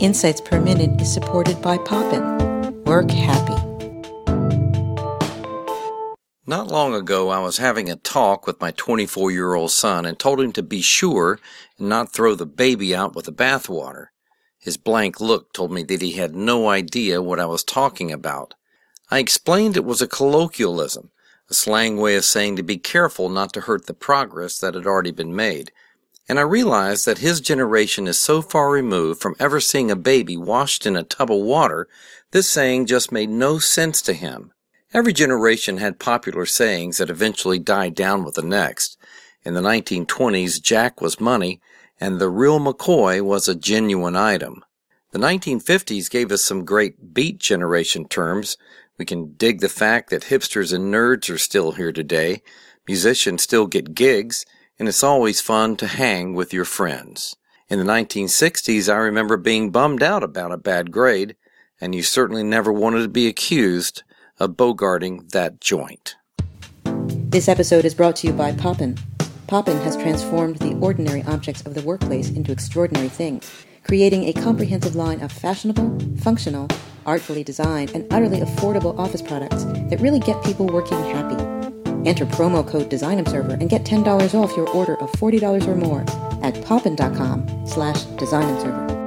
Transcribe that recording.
Insights Per Minute is supported by Poppin. Work happy. Not long ago, I was having a talk with my 24 year old son and told him to be sure and not throw the baby out with the bathwater. His blank look told me that he had no idea what I was talking about. I explained it was a colloquialism, a slang way of saying to be careful not to hurt the progress that had already been made. And I realized that his generation is so far removed from ever seeing a baby washed in a tub of water, this saying just made no sense to him. Every generation had popular sayings that eventually died down with the next. In the 1920s, Jack was money, and the real McCoy was a genuine item. The 1950s gave us some great beat generation terms. We can dig the fact that hipsters and nerds are still here today, musicians still get gigs, and it's always fun to hang with your friends. In the 1960s, I remember being bummed out about a bad grade, and you certainly never wanted to be accused of bogarting that joint. This episode is brought to you by Poppin. Poppin has transformed the ordinary objects of the workplace into extraordinary things, creating a comprehensive line of fashionable, functional, artfully designed, and utterly affordable office products that really get people working happy. Enter promo code DesignObserver and get $10 off your order of $40 or more at poppin.com slash DesignObserver.